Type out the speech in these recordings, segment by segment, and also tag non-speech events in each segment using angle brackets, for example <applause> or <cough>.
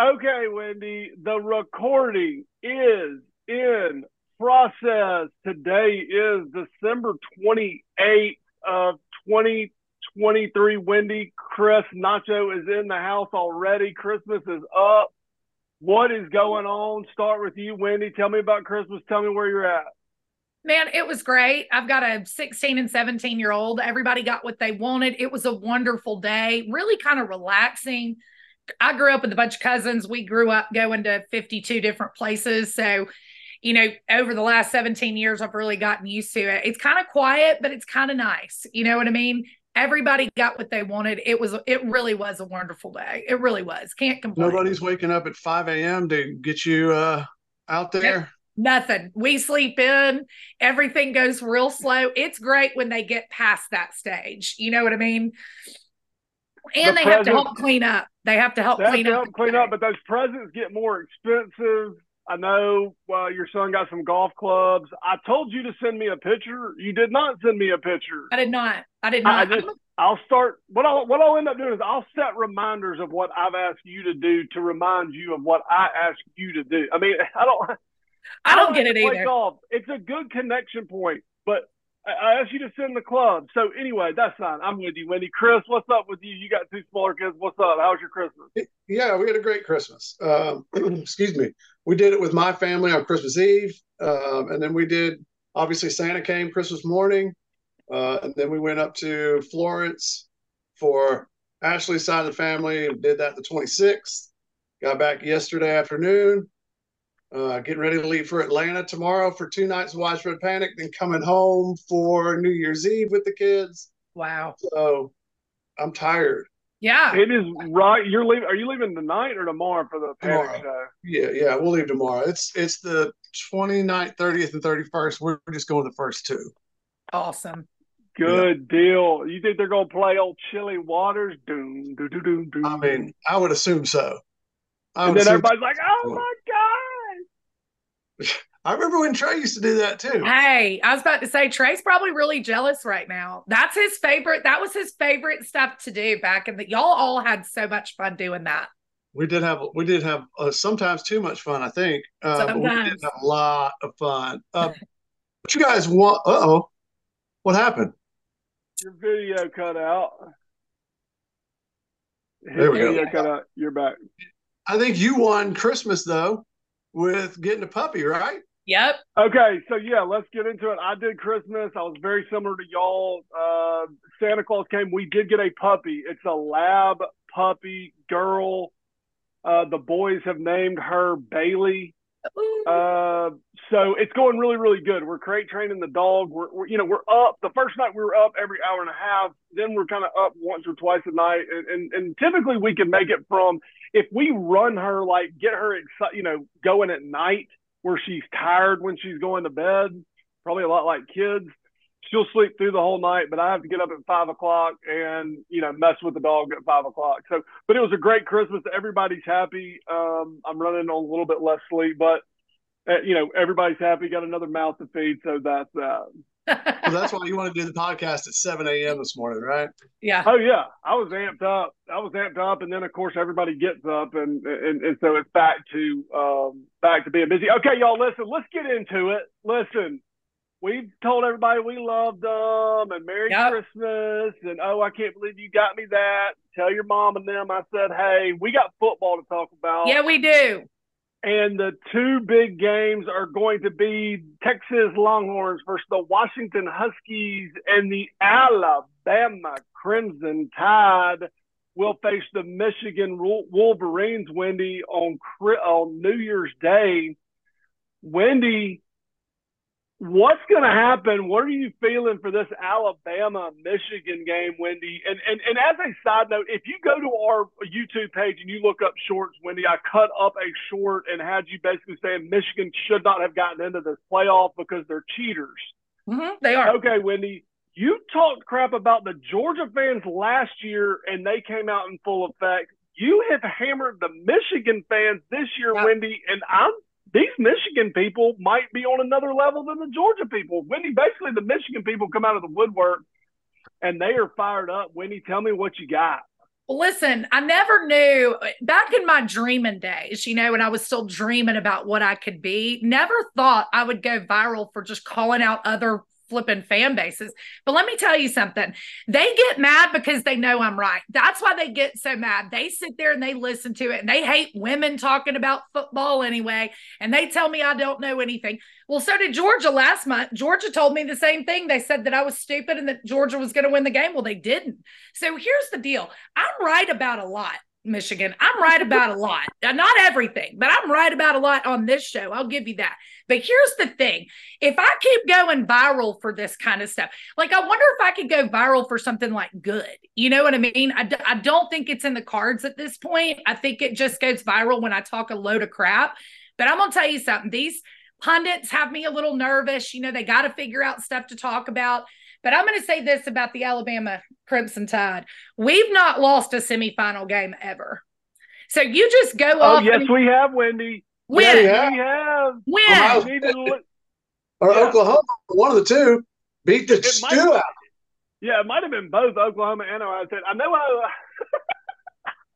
Okay, Wendy, the recording is in process. Today is December 28th of 2023. Wendy, Chris Nacho is in the house already. Christmas is up. What is going on? Start with you, Wendy. Tell me about Christmas. Tell me where you're at. Man, it was great. I've got a 16 and 17 year old. Everybody got what they wanted. It was a wonderful day, really kind of relaxing. I grew up with a bunch of cousins. We grew up going to 52 different places. So, you know, over the last 17 years, I've really gotten used to it. It's kind of quiet, but it's kind of nice. You know what I mean? Everybody got what they wanted. It was, it really was a wonderful day. It really was. Can't complain. Nobody's waking up at 5 a.m. to get you uh, out there. Nothing. We sleep in. Everything goes real slow. It's great when they get past that stage. You know what I mean? And the they have to help clean up. They have to help clean to up. Help clean up, but those presents get more expensive. I know well, your son got some golf clubs. I told you to send me a picture. You did not send me a picture. I did not. I did not. I just, I'll start. What I'll what I'll end up doing is I'll set reminders of what I've asked you to do to remind you of what I asked you to do. I mean, <laughs> I don't. I don't, get it either. Golf. It's a good connection point, but I asked you to send the club. So anyway, that's fine. I'm with you, Wendy. Chris, what's up with you? You got two smaller kids. What's up? How's your Christmas? Yeah, we had a great Christmas. Um, <clears throat> excuse me. We did it with my family on Christmas Eve, um, and then we did. Obviously, Santa came Christmas morning, uh, and then we went up to Florence for Ashley's side of the family and did that the 26th. Got back yesterday afternoon. Uh, getting ready to leave for Atlanta tomorrow for two nights of Widespread Panic, then coming home for New Year's Eve with the kids. Wow. So I'm tired. Yeah. It is right. You're leaving. Are you leaving tonight or tomorrow for the panic tomorrow. show? Yeah, yeah. We'll leave tomorrow. It's it's the 29th, 30th, and 31st. We're just going the first two. Awesome. Good yeah. deal. You think they're gonna play old Chilly Waters? Doom, doom, doom, doom, doom. I mean, I would assume so. I and then everybody's so. like, "Oh my god!" <laughs> I remember when Trey used to do that too. Hey, I was about to say Trey's probably really jealous right now. That's his favorite. That was his favorite stuff to do back in the. Y'all all had so much fun doing that. We did have we did have uh, sometimes too much fun. I think, uh, but we did have a lot of fun. Uh, but you guys want? Uh oh, what happened? Your video cut out. There we go. Cut out. You're back. I think you won Christmas though with getting a puppy, right? Yep. Okay, so yeah, let's get into it. I did Christmas. I was very similar to y'all. Uh, Santa Claus came. We did get a puppy. It's a lab puppy girl. Uh, the boys have named her Bailey. Uh, so it's going really, really good. We're crate training the dog. We're, we're, you know, we're up. The first night we were up every hour and a half. Then we're kind of up once or twice a night, and, and and typically we can make it from if we run her like get her excited, you know, going at night where she's tired when she's going to bed, probably a lot like kids. She'll sleep through the whole night, but I have to get up at five o'clock and you know mess with the dog at five o'clock. So, but it was a great Christmas. Everybody's happy. Um, I'm running on a little bit less sleep, but uh, you know everybody's happy. Got another mouth to feed, so that's that. <laughs> well, that's why you want to do the podcast at 7 a.m. this morning, right? Yeah. Oh yeah, I was amped up. I was amped up, and then of course everybody gets up, and and, and so it's back to um, back to being busy. Okay, y'all, listen. Let's get into it. Listen, we've told everybody we love them and Merry yep. Christmas, and oh, I can't believe you got me that. Tell your mom and them I said, hey, we got football to talk about. Yeah, we do. And the two big games are going to be Texas Longhorns versus the Washington Huskies and the Alabama Crimson Tide will face the Michigan Wolverines, Wendy, on, on New Year's Day. Wendy, what's going to happen? What are you feeling for this Alabama Michigan game, Wendy? And, and and as a side note, if you go to our YouTube page and you look up shorts, Wendy, I cut up a short and had you basically saying Michigan should not have gotten into this playoff because they're cheaters. Mm-hmm, they are. Okay, Wendy. You talked crap about the Georgia fans last year, and they came out in full effect. You have hammered the Michigan fans this year, yep. Wendy, and I'm these Michigan people might be on another level than the Georgia people. Wendy, basically, the Michigan people come out of the woodwork and they are fired up. Wendy, tell me what you got. Listen, I never knew back in my dreaming days, you know, when I was still dreaming about what I could be, never thought I would go viral for just calling out other flipping fan bases. But let me tell you something. They get mad because they know I'm right. That's why they get so mad. They sit there and they listen to it and they hate women talking about football anyway. And they tell me I don't know anything. Well, so did Georgia last month. Georgia told me the same thing. They said that I was stupid and that Georgia was going to win the game. Well, they didn't. So here's the deal I'm right about a lot. Michigan. I'm right about a lot. Not everything, but I'm right about a lot on this show. I'll give you that. But here's the thing if I keep going viral for this kind of stuff, like I wonder if I could go viral for something like good. You know what I mean? I d- I don't think it's in the cards at this point. I think it just goes viral when I talk a load of crap. But I'm going to tell you something. These pundits have me a little nervous. You know, they got to figure out stuff to talk about. But I'm going to say this about the Alabama Crimson Tide. We've not lost a semifinal game ever. So you just go oh, off. yes, and- we have, Wendy. When? Yeah, we have. When? Or yeah. Oklahoma, one of the two, beat the it stew out. Yeah, it might have been both Oklahoma and Ohio State. I know. I,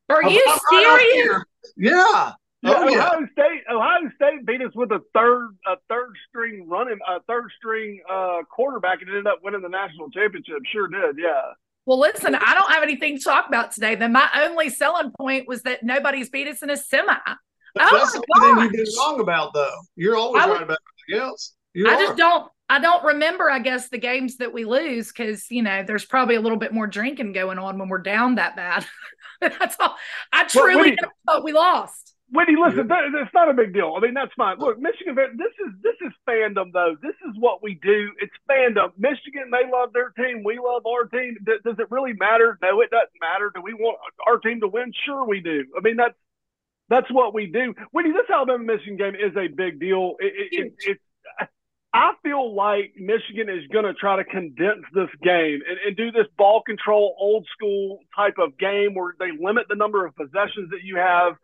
Are you serious? Yeah. Yeah, oh, Ohio yeah. State. Ohio State beat us with a third, a third string running, a third string uh, quarterback, and ended up winning the national championship. Sure did. Yeah. Well, listen, I don't have anything to talk about today. Then my only selling point was that nobody's beat us in a semi. Oh That's the only thing you get wrong about, though. You're always would, right about everything else. You I are. just don't. I don't remember. I guess the games that we lose because you know there's probably a little bit more drinking going on when we're down that bad. <laughs> That's all. I truly well, thought we lost. Wendy, listen, that, that's not a big deal. I mean, that's fine. Look, Michigan, this is this is fandom, though. This is what we do. It's fandom. Michigan, they love their team. We love our team. Does, does it really matter? No, it doesn't matter. Do we want our team to win? Sure, we do. I mean, that's that's what we do. Wendy, this Alabama Michigan game is a big deal. It, it, it, I feel like Michigan is going to try to condense this game and, and, do this ball control, old school type of game where they limit the number of possessions that you have.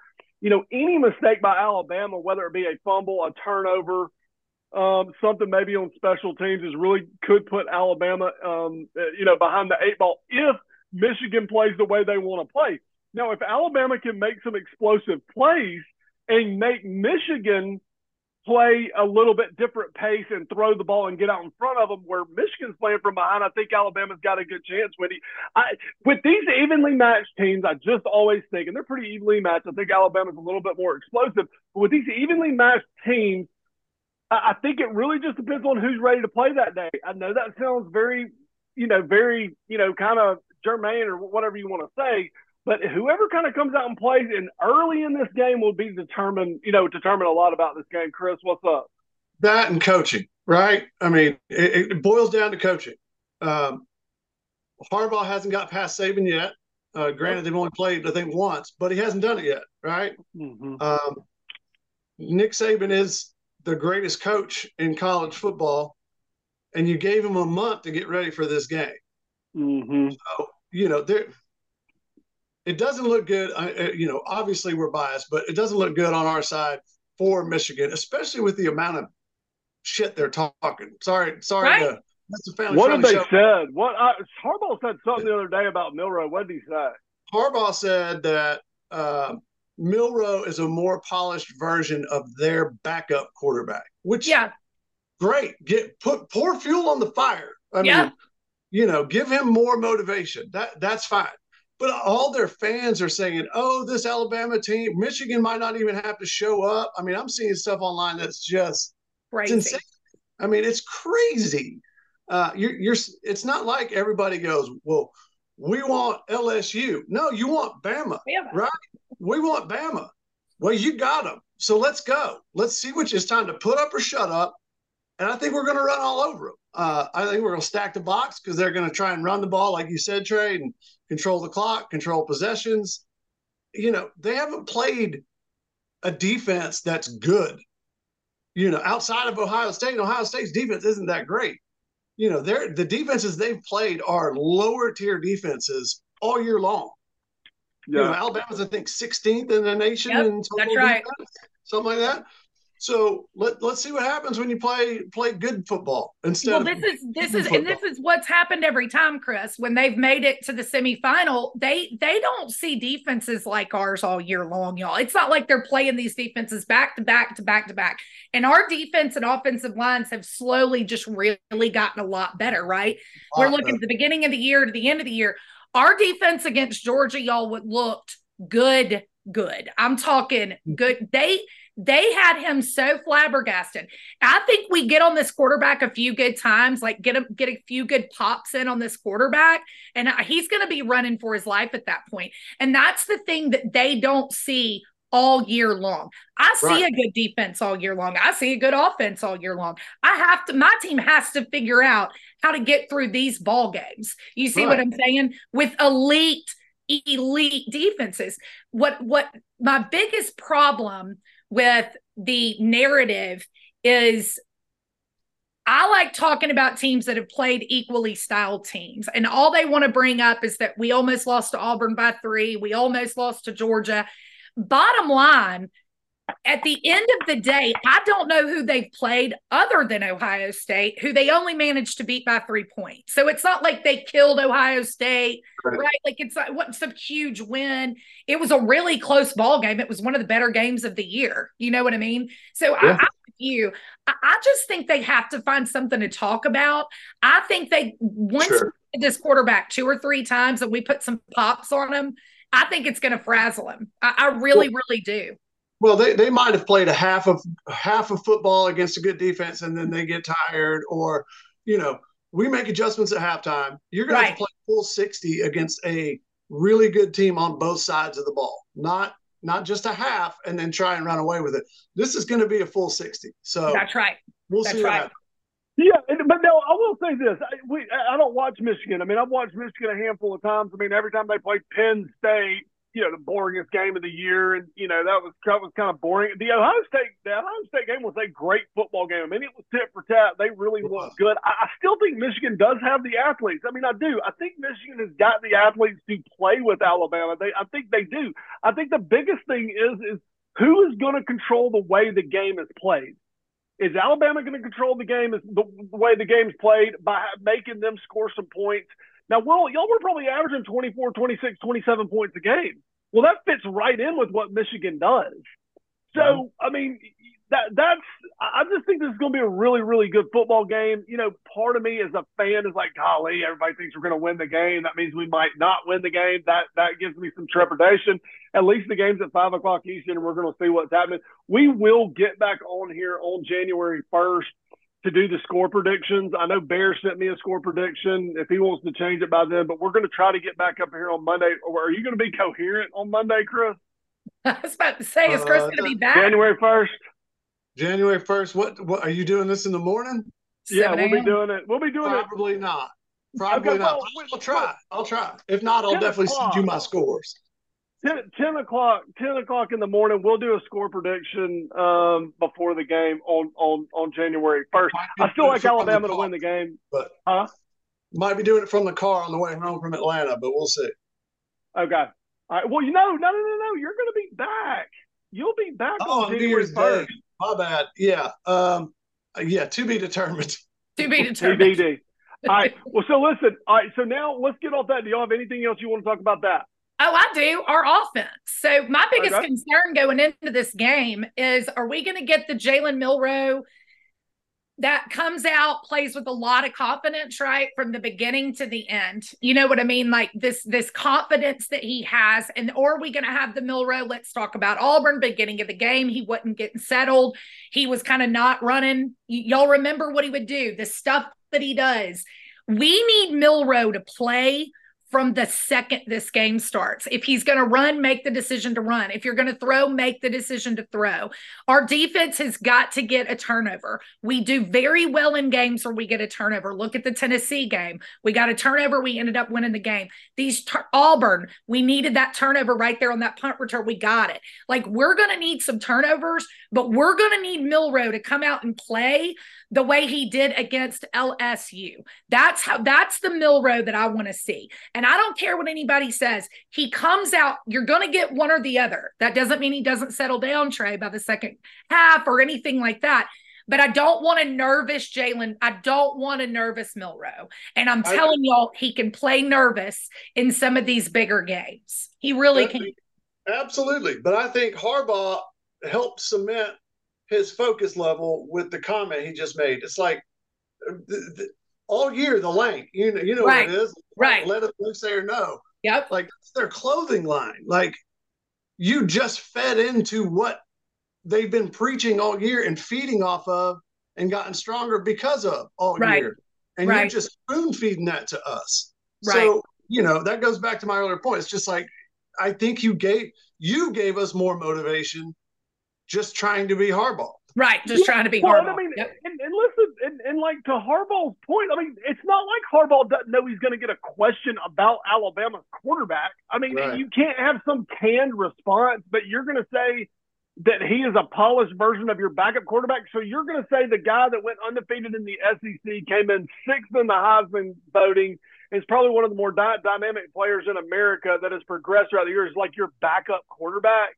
You know, any mistake by Alabama, whether it be a fumble, a turnover, um, something maybe on special teams, is really could put Alabama, um, you know, behind the eight ball if Michigan plays the way they want to play. Now, if Alabama can make some explosive plays and make Michigan play a little bit different pace and throw the ball and get out in front of them, where Michigan's playing from behind, I think Alabama's got a good chance. With I, with these evenly matched teams, I just always think, and they're pretty evenly matched. I think Alabama's a little bit more explosive. But with these evenly matched teams, I, I think it really just depends on who's ready to play that day. I know that sounds very, you know, very, you know, kind of germane or whatever you want to say. But whoever kind of comes out and plays in early in this game will be determined, you know, determine a lot about this game. Chris, what's up? That and coaching, right? I mean, it, it boils down to coaching. Um, Harbaugh hasn't got past Saban yet. Uh, granted, they've only played, I think, once, but he hasn't done it yet, right? Mm-hmm. Um, Nick Saban is the greatest coach in college football, and you gave him a month to get ready for this game. Mm-hmm. So, you know, there it doesn't look good. Uh, you know, obviously we're biased, but it doesn't look good on our side for Michigan, especially with the amount of shit they're talking. Sorry, sorry right? to. That's a family what have they show. said? What I, Harbaugh said something the other day about Milroe. What did he say? Harbaugh said that uh, Milroe is a more polished version of their backup quarterback. Which yeah, great. Get put pour fuel on the fire. I yeah. mean, you know, give him more motivation. That that's fine. But all their fans are saying, "Oh, this Alabama team, Michigan might not even have to show up." I mean, I'm seeing stuff online that's just crazy. Insane. I mean, it's crazy. Uh, you're, you're. It's not like everybody goes, "Well, we want LSU." No, you want Bama, Bama. right? We want Bama. Well, you got them. So let's go. Let's see which is time to put up or shut up. And I think we're going to run all over them. Uh, I think we're going to stack the box because they're going to try and run the ball, like you said, Trey, and control the clock, control possessions. You know, they haven't played a defense that's good. You know, outside of Ohio State, Ohio State's defense isn't that great. You know, they're the defenses they've played are lower tier defenses all year long. Yeah. You know, Alabama's I think 16th in the nation yep, in total that's right. defense, something like that. So let let's see what happens when you play play good football instead. Well, this is this is football. and this is what's happened every time, Chris. When they've made it to the semifinal, they they don't see defenses like ours all year long, y'all. It's not like they're playing these defenses back to back to back to back. And our defense and offensive lines have slowly just really gotten a lot better, right? We're looking at the beginning of the year to the end of the year. Our defense against Georgia, y'all, would looked good, good. I'm talking good. They they had him so flabbergasted. I think we get on this quarterback a few good times, like get a get a few good pops in on this quarterback, and he's going to be running for his life at that point. And that's the thing that they don't see all year long. I see right. a good defense all year long. I see a good offense all year long. I have to my team has to figure out how to get through these ball games. You see right. what I'm saying? With elite elite defenses. What what my biggest problem with the narrative is I like talking about teams that have played equally styled teams. And all they want to bring up is that we almost lost to Auburn by three. We almost lost to Georgia. Bottom line, at the end of the day, I don't know who they've played other than Ohio State, who they only managed to beat by three points. So it's not like they killed Ohio State, right? right? Like it's not what some huge win. It was a really close ball game. It was one of the better games of the year. You know what I mean? So yeah. I, I you. I, I, just think they have to find something to talk about. I think they once sure. this quarterback two or three times and we put some pops on him, I think it's going to frazzle him. I, I really, well, really do. Well, they, they might have played a half of half of football against a good defense, and then they get tired, or you know, we make adjustments at halftime. You're going right. to play full sixty against a really good team on both sides of the ball, not not just a half and then try and run away with it. This is going to be a full sixty. So that's right. We'll that's see right. Yeah, but no, I will say this: I, we, I don't watch Michigan. I mean, I've watched Michigan a handful of times. I mean, every time they play Penn State, you know, the boringest game of the year, and you know that was that was kind of boring. The Ohio State, the Ohio State game was a great football game. I mean, it was tit for tat. They really looked good. I, I still think Michigan does have the athletes. I mean, I do. I think Michigan has got the athletes to play with Alabama. They, I think they do. I think the biggest thing is is who is going to control the way the game is played. Is Alabama going to control the game is the, the way the game's played by making them score some points? Now, well, y'all were probably averaging 24, 26, 27 points a game. Well, that fits right in with what Michigan does. So, I mean, that that's I just think this is going to be a really really good football game. You know, part of me as a fan is like, golly, everybody thinks we're going to win the game. That means we might not win the game. That that gives me some trepidation. At least the game's at five o'clock Eastern, and we're going to see what's happening. We will get back on here on January first to do the score predictions. I know Bear sent me a score prediction if he wants to change it by then, but we're going to try to get back up here on Monday. Or are you going to be coherent on Monday, Chris? <laughs> I was about to say, is Chris uh, going to be back January first? January first. What? What are you doing this in the morning? Yeah, we'll be doing it. We'll be doing Probably it. Probably not. Probably okay, not. Well, I'll try. I'll try. If not, I'll definitely send you my scores. 10, 10, o'clock 10 o'clock in the morning we'll do a score prediction um, before the game on on on january 1st i still like alabama to win the game but huh might be doing it from the car on the way home from atlanta but we'll see okay all right well you know no no no no you're going to be back you'll be back oh, on New Year's Day. My bad. Yeah. Um. Yeah. To be determined. To be <laughs> determined. TBD. All right. Well, so listen. All right. So now let's get off that. Do y'all have anything else you want to talk about that? Oh, I do. Our offense. So my biggest okay. concern going into this game is: Are we going to get the Jalen Milroe that comes out, plays with a lot of confidence, right, from the beginning to the end? You know what I mean? Like this, this confidence that he has, and or are we going to have the Milroe? Let's talk about Auburn. Beginning of the game, he wasn't getting settled. He was kind of not running. Y- y'all remember what he would do? The stuff that he does. We need Milroe to play from the second this game starts. If he's going to run, make the decision to run. If you're going to throw, make the decision to throw. Our defense has got to get a turnover. We do very well in games where we get a turnover. Look at the Tennessee game. We got a turnover. We ended up winning the game. These Auburn, we needed that turnover right there on that punt return. We got it. Like we're going to need some turnovers, but we're going to need Milroe to come out and play the way he did against LSU. That's how that's the Milroe that I want to see. And I don't care what anybody says. He comes out, you're going to get one or the other. That doesn't mean he doesn't settle down, Trey, by the second half or anything like that. But I don't want a nervous Jalen. I don't want a nervous Milroe. And I'm telling y'all, he can play nervous in some of these bigger games. He really can. Absolutely. But I think Harbaugh helped cement his focus level with the comment he just made. It's like the, the, all year the length, you know, you know right. what it is. Right. Let it say or no. Yep. Like their clothing line. Like you just fed into what they've been preaching all year and feeding off of and gotten stronger because of all right. year. And right. you're just spoon feeding that to us. Right. So, you know, that goes back to my earlier point. It's just like I think you gave you gave us more motivation just trying to be Harbaugh. Right, just yeah, trying to be well, Harbaugh. I mean, yep. and, and, listen, and, and, like to Harbaugh's point, I mean, it's not like Harbaugh doesn't know he's going to get a question about Alabama's quarterback. I mean, right. you can't have some canned response, but you're going to say that he is a polished version of your backup quarterback. So you're going to say the guy that went undefeated in the SEC came in sixth in the Heisman voting is probably one of the more dy- dynamic players in America that has progressed throughout the years, like your backup quarterback.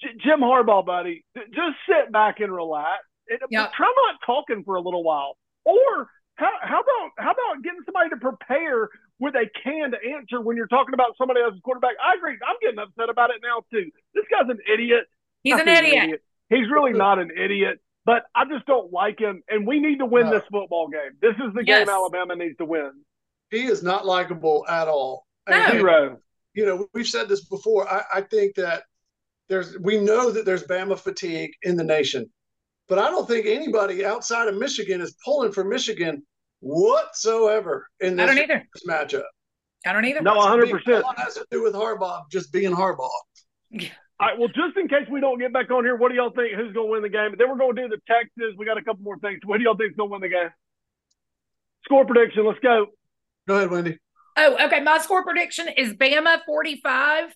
J- Jim Harbaugh, buddy, just sit back and relax. And yep. Try not talking for a little while. Or how, how about how about getting somebody to prepare with a canned answer when you're talking about somebody else's quarterback? I agree. I'm getting upset about it now too. This guy's an idiot. He's an idiot. an idiot. He's really not an idiot, but I just don't like him. And we need to win no. this football game. This is the yes. game Alabama needs to win. He is not likable at all. No. Zero. You know, we've said this before. I, I think that there's we know that there's Bama fatigue in the nation, but I don't think anybody outside of Michigan is pulling for Michigan whatsoever in this, this matchup. I don't either. No, 100. percent has to do with Harbaugh just being Harbaugh. Yeah. All right. Well, just in case we don't get back on here, what do y'all think? Who's going to win the game? Then we're going to do the Texas. We got a couple more things. What do y'all think is going to win the game? Score prediction. Let's go. Go ahead, Wendy. Oh, okay. My score prediction is Bama 45,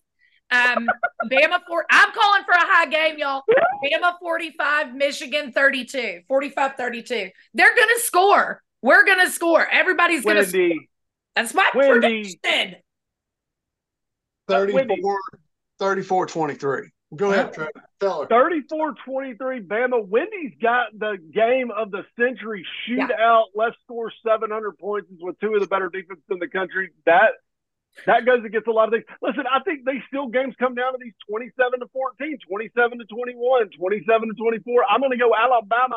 um, Bama four. I'm calling for a high game, y'all. Bama 45, Michigan 32, 45 32. They're going to score. We're going to score. Everybody's going to score. That's my Wendy. prediction. 34, 34 23. Go ahead, Trevor. Tell her. 34 23, Bama. Wendy's got the game of the century shootout. Yeah. Let's score 700 points with two of the better defenses in the country. That that goes against a lot of things. Listen, I think they still games come down to these 27 to 14, 27 to 21, 27 to 24. I'm going to go Alabama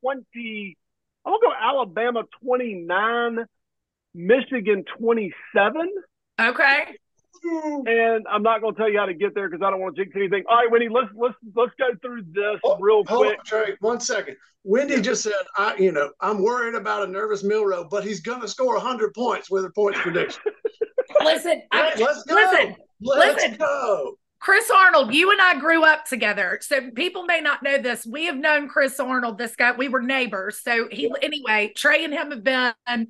20. I'm going to go Alabama 29, Michigan 27. Okay. And I'm not going to tell you how to get there because I don't want to jinx anything. All right, Wendy, let's let's let's go through this oh, real quick. On, Trey, one second. Wendy just said, "I, you know, I'm worried about a nervous Milroe, but he's going to score 100 points with a points prediction." <laughs> listen, I, let's go. Listen, let's listen. go. Chris Arnold, you and I grew up together. So people may not know this. We have known Chris Arnold, this guy, we were neighbors. So he, yeah. anyway, Trey and him have been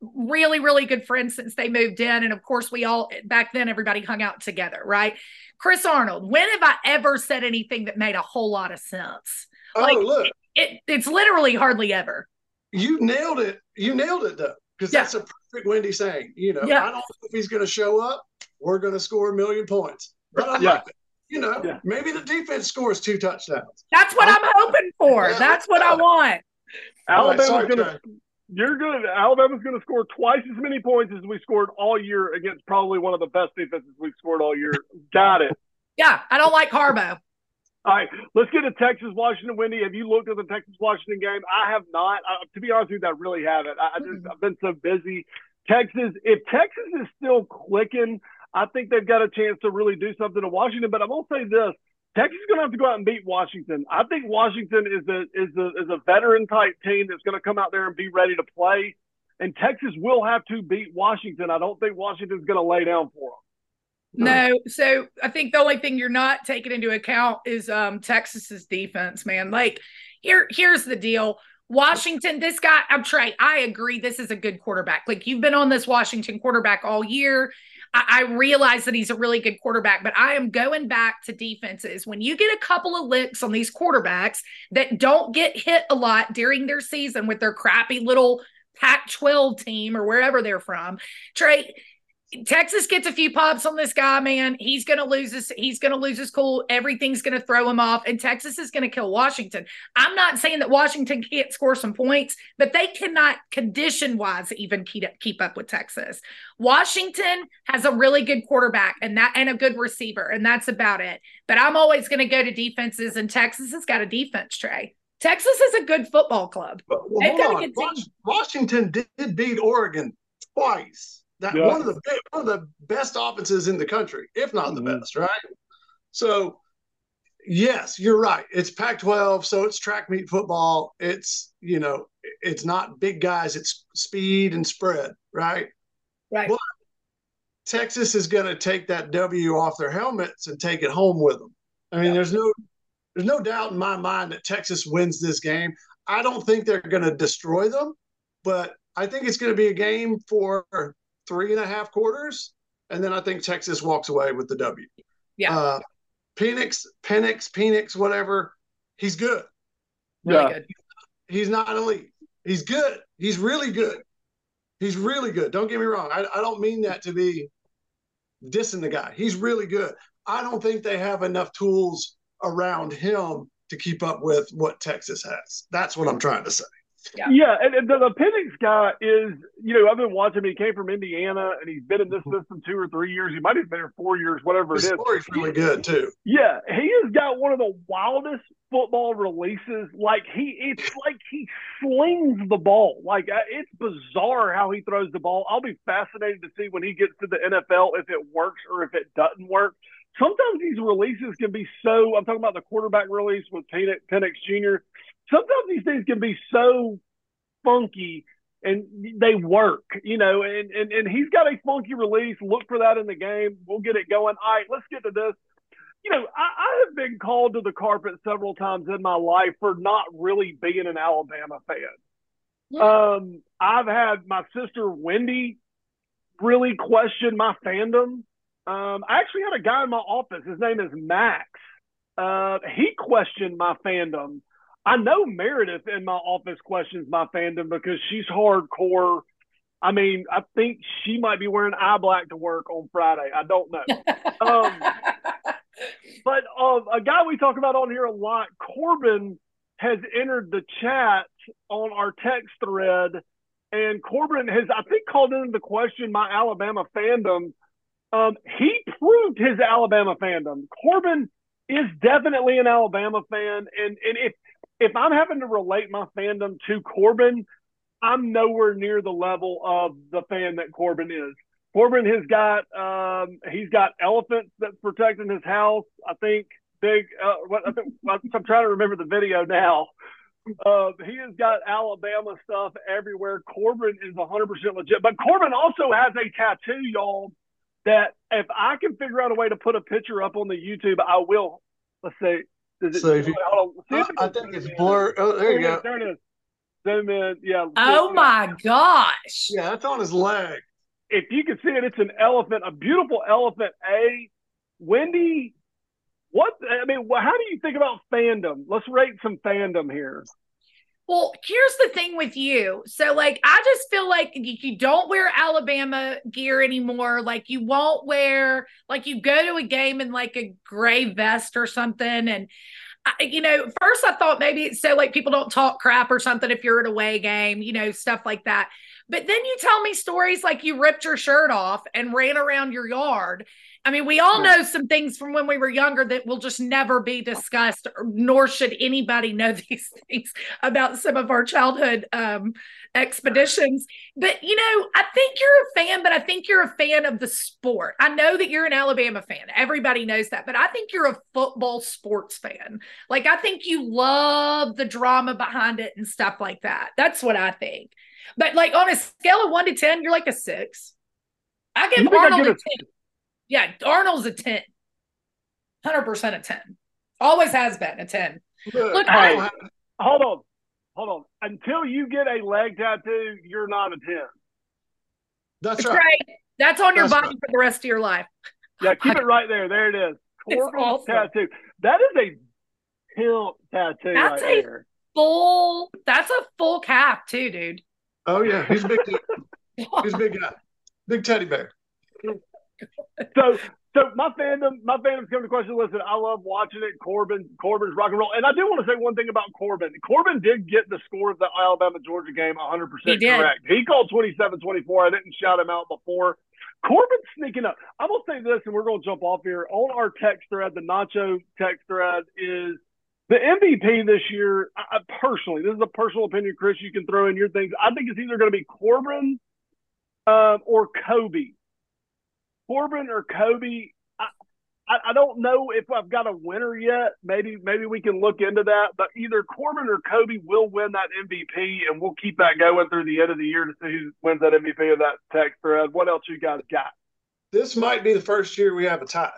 really, really good friends since they moved in. And of course, we all, back then, everybody hung out together, right? Chris Arnold, when have I ever said anything that made a whole lot of sense? Oh, like, look. It, it's literally hardly ever. You nailed it. You nailed it, though because yeah. that's a perfect Wendy saying. You know, yeah. I don't know if he's going to show up. We're going to score a million points, but I yeah. you know, yeah. maybe the defense scores two touchdowns. That's what I'm, I'm hoping for. Yeah. That's what I want. Alabama's right, going to. You're good. Alabama's going to score twice as many points as we scored all year against probably one of the best defenses we've scored all year. Got it. Yeah, I don't like Harbaugh. All right, let's get to Texas Washington. Wendy, have you looked at the Texas Washington game? I have not. Uh, to be honest with you, I really haven't. I, I just. I've been so busy. Texas, if Texas is still clicking, I think they've got a chance to really do something to Washington. But I will say this: Texas is going to have to go out and beat Washington. I think Washington is a is a is a veteran type team that's going to come out there and be ready to play. And Texas will have to beat Washington. I don't think Washington's going to lay down for them. No, so I think the only thing you're not taking into account is um Texas's defense, man. Like here, here's the deal. Washington, this guy, I'm Trey. I agree. This is a good quarterback. Like you've been on this Washington quarterback all year. I, I realize that he's a really good quarterback, but I am going back to defenses. When you get a couple of licks on these quarterbacks that don't get hit a lot during their season with their crappy little Pac 12 team or wherever they're from, Trey, Texas gets a few pops on this guy, man. He's gonna lose his he's gonna lose his cool. Everything's gonna throw him off, and Texas is gonna kill Washington. I'm not saying that Washington can't score some points, but they cannot condition wise even keep up, keep up with Texas. Washington has a really good quarterback and that and a good receiver, and that's about it. But I'm always gonna go to defenses, and Texas has got a defense, Trey. Texas is a good football club. Well, hold on. Washington did beat Oregon twice. That yeah. one of the one of the best offenses in the country, if not mm-hmm. the best, right? So, yes, you're right. It's Pac-12, so it's track meet football. It's you know, it's not big guys. It's speed and spread, right? Right. But Texas is going to take that W off their helmets and take it home with them. I mean, yeah. there's no there's no doubt in my mind that Texas wins this game. I don't think they're going to destroy them, but I think it's going to be a game for three and a half quarters, and then I think Texas walks away with the W. Yeah. Uh, Penix, Penix, Penix, whatever. He's good. Really yeah. good. He's not elite. He's good. He's really good. He's really good. Don't get me wrong. I, I don't mean that to be dissing the guy. He's really good. I don't think they have enough tools around him to keep up with what Texas has. That's what I'm trying to say. Yeah, yeah and, and the, the Penix guy is, you know, I've been watching him. He came from Indiana, and he's been in this mm-hmm. system two or three years. He might have been here four years, whatever His it is. Story's really good too. Yeah, he has got one of the wildest football releases. Like he, it's like he slings the ball. Like uh, it's bizarre how he throws the ball. I'll be fascinated to see when he gets to the NFL if it works or if it doesn't work. Sometimes these releases can be so. I'm talking about the quarterback release with Penix, Penix Jr sometimes these things can be so funky and they work, you know, and, and, and he's got a funky release. Look for that in the game. We'll get it going. All right, let's get to this. You know, I, I have been called to the carpet several times in my life for not really being an Alabama fan. Yeah. Um, I've had my sister Wendy really question my fandom. Um, I actually had a guy in my office. His name is Max. Uh, he questioned my fandom I know Meredith in my office questions my fandom because she's hardcore. I mean, I think she might be wearing eye black to work on Friday. I don't know. <laughs> um, but um, a guy we talk about on here a lot, Corbin, has entered the chat on our text thread, and Corbin has, I think, called into the question my Alabama fandom. Um, he proved his Alabama fandom. Corbin is definitely an Alabama fan, and and if if I'm having to relate my fandom to Corbin, I'm nowhere near the level of the fan that Corbin is. Corbin has got um, he's got elephants that's protecting his house. I think big. Uh, what I think, I'm trying to remember the video now. Uh, he has got Alabama stuff everywhere. Corbin is 100% legit, but Corbin also has a tattoo, y'all. That if I can figure out a way to put a picture up on the YouTube, I will. Let's see. Does so if you, I, I think it's blur. Oh, there you go. There it is. Zoom in. Yeah. Oh my gosh. Yeah, that's on his leg. If you can see it, it's an elephant, a beautiful elephant. A Wendy, what? I mean, how do you think about fandom? Let's rate some fandom here. Well, here's the thing with you. So, like, I just feel like you don't wear Alabama gear anymore. Like, you won't wear, like, you go to a game in like a gray vest or something. And, I, you know, first I thought maybe it's so like people don't talk crap or something if you're at a away game, you know, stuff like that. But then you tell me stories like you ripped your shirt off and ran around your yard. I mean, we all know some things from when we were younger that will just never be discussed, nor should anybody know <laughs> these things about some of our childhood um, expeditions. But, you know, I think you're a fan, but I think you're a fan of the sport. I know that you're an Alabama fan. Everybody knows that, but I think you're a football sports fan. Like, I think you love the drama behind it and stuff like that. That's what I think. But, like, on a scale of one to 10, you're like a six. I give Arnold I a 10. Yeah, Arnold's a 10. 100% a 10. Always has been a 10. Look, I, hold on. Hold on. Until you get a leg tattoo, you're not a 10. That's, That's right. right. That's on your That's body right. for the rest of your life. Yeah, <laughs> keep it right there. There it is. Corbin's awesome. tattoo. That is a pimp tattoo that's right a there. Full. That's a full calf too, dude. Oh yeah, he's big. <laughs> he's a big guy. Big teddy bear. So so my fandom, my fandom's come to question. Listen, I love watching it. Corbin, Corbin's rock and roll, and I do want to say one thing about Corbin. Corbin did get the score of the Alabama Georgia game 100 percent correct. He called 27-24. I didn't shout him out before. Corbin's sneaking up. I'm gonna say this, and we're gonna jump off here on our text thread. The Nacho text thread is the MVP this year. I, personally, this is a personal opinion, Chris. You can throw in your things. I think it's either going to be Corbin um, or Kobe. Corbin or Kobe. I, I, don't know if I've got a winner yet. Maybe maybe we can look into that. But either Corbin or Kobe will win that MVP, and we'll keep that going through the end of the year to see who wins that MVP of that text thread. What else you guys got? This might be the first year we have a tie.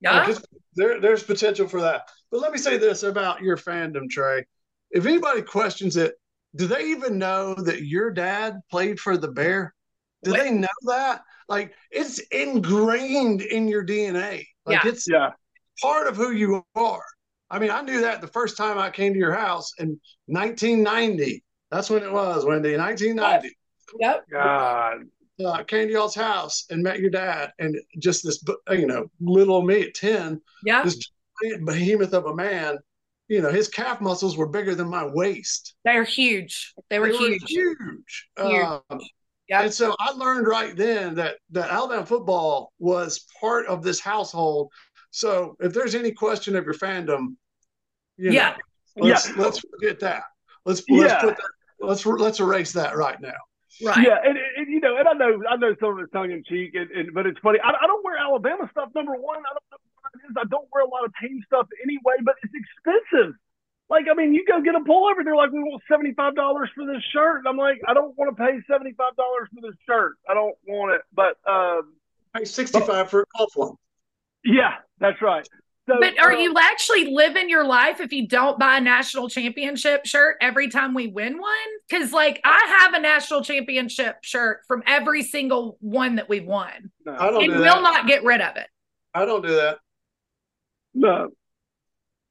Yeah. Like there, there's potential for that. But let me say this about your fandom, Trey. If anybody questions it, do they even know that your dad played for the Bear? Do they know that? Like it's ingrained in your DNA. Like yeah. it's yeah. part of who you are. I mean, I knew that the first time I came to your house in 1990. That's when it was, Wendy, 1990. Yep. God. Uh, came to y'all's house and met your dad, and just this, you know, little me at 10, yeah. this behemoth of a man you know, his calf muscles were bigger than my waist. They're huge. They were they huge. Were huge. huge. Um, Yep. And so I learned right then that that Alabama football was part of this household. So if there's any question of your fandom, you know, yeah, let's, yeah. let's forget that. Let's yeah. let's put that, let's let's erase that right now. Right. Yeah, and, and, you know, and I know I know some of it's tongue in cheek, and, and, but it's funny. I, I don't wear Alabama stuff. Number one, I don't know what it is. I don't wear a lot of team stuff anyway, but it's expensive. Like, I mean, you go get a pullover, they're like, we want $75 for this shirt. And I'm like, I don't want to pay $75 for this shirt. I don't want it. But, um, pay 65 but, for a golf one. Yeah, that's right. So, but are um, you actually living your life if you don't buy a national championship shirt every time we win one? Because, like, I have a national championship shirt from every single one that we've won. No, I don't and do will that. not get rid of it. I don't do that. No,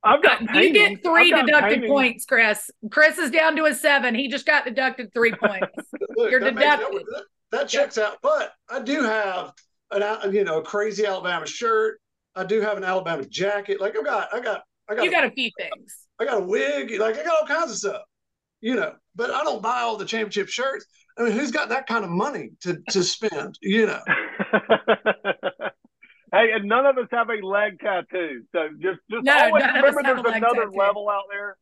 I've got you get 3 deducted points, Chris. Chris is down to a seven. He just got deducted three <laughs> points. Look, You're that deducted. Makes, that, that checks out. But I do have an you know crazy Alabama shirt. I do have an Alabama jacket. Like I've got, I got, I got. You got a few things. I got a wig. Like I got all kinds of stuff. You know, but I don't buy all the championship shirts. I mean, who's got that kind of money to to spend? You know. <laughs> Hey, and none of us have a leg tattoo. So just just no, always remember there's another tattoo. level out there.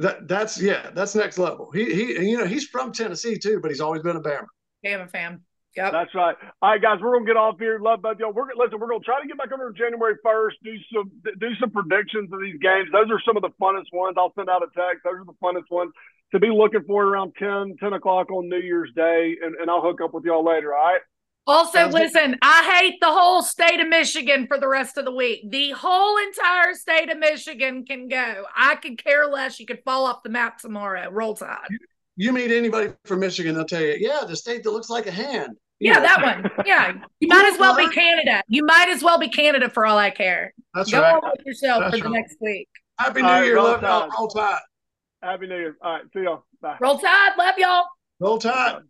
That that's yeah, that's next level. He he you know he's from Tennessee too, but he's always been a Bama. Bama fan. Yep. That's right. All right, guys, we're gonna get off here. Love both y'all. We're gonna listen. We're gonna try to get back over January first. Do some do some predictions of these games. Those are some of the funnest ones. I'll send out a text. Those are the funnest ones to be looking for around 10, 10 o'clock on New Year's Day, and, and I'll hook up with y'all later. All right. Also, Sounds listen, good. I hate the whole state of Michigan for the rest of the week. The whole entire state of Michigan can go. I could care less. You could fall off the map tomorrow. Roll Tide. You, you meet anybody from Michigan, they'll tell you, yeah, the state that looks like a hand. You yeah, know. that one. <laughs> Yeah. You might as well be Canada. You might as well be Canada for all I care. That's go right. on with yourself That's for the next week. Happy New Year. Love y'all. Roll Tide. Happy New Year. All right. See y'all. Bye. Roll Tide. Love y'all. Roll Tide.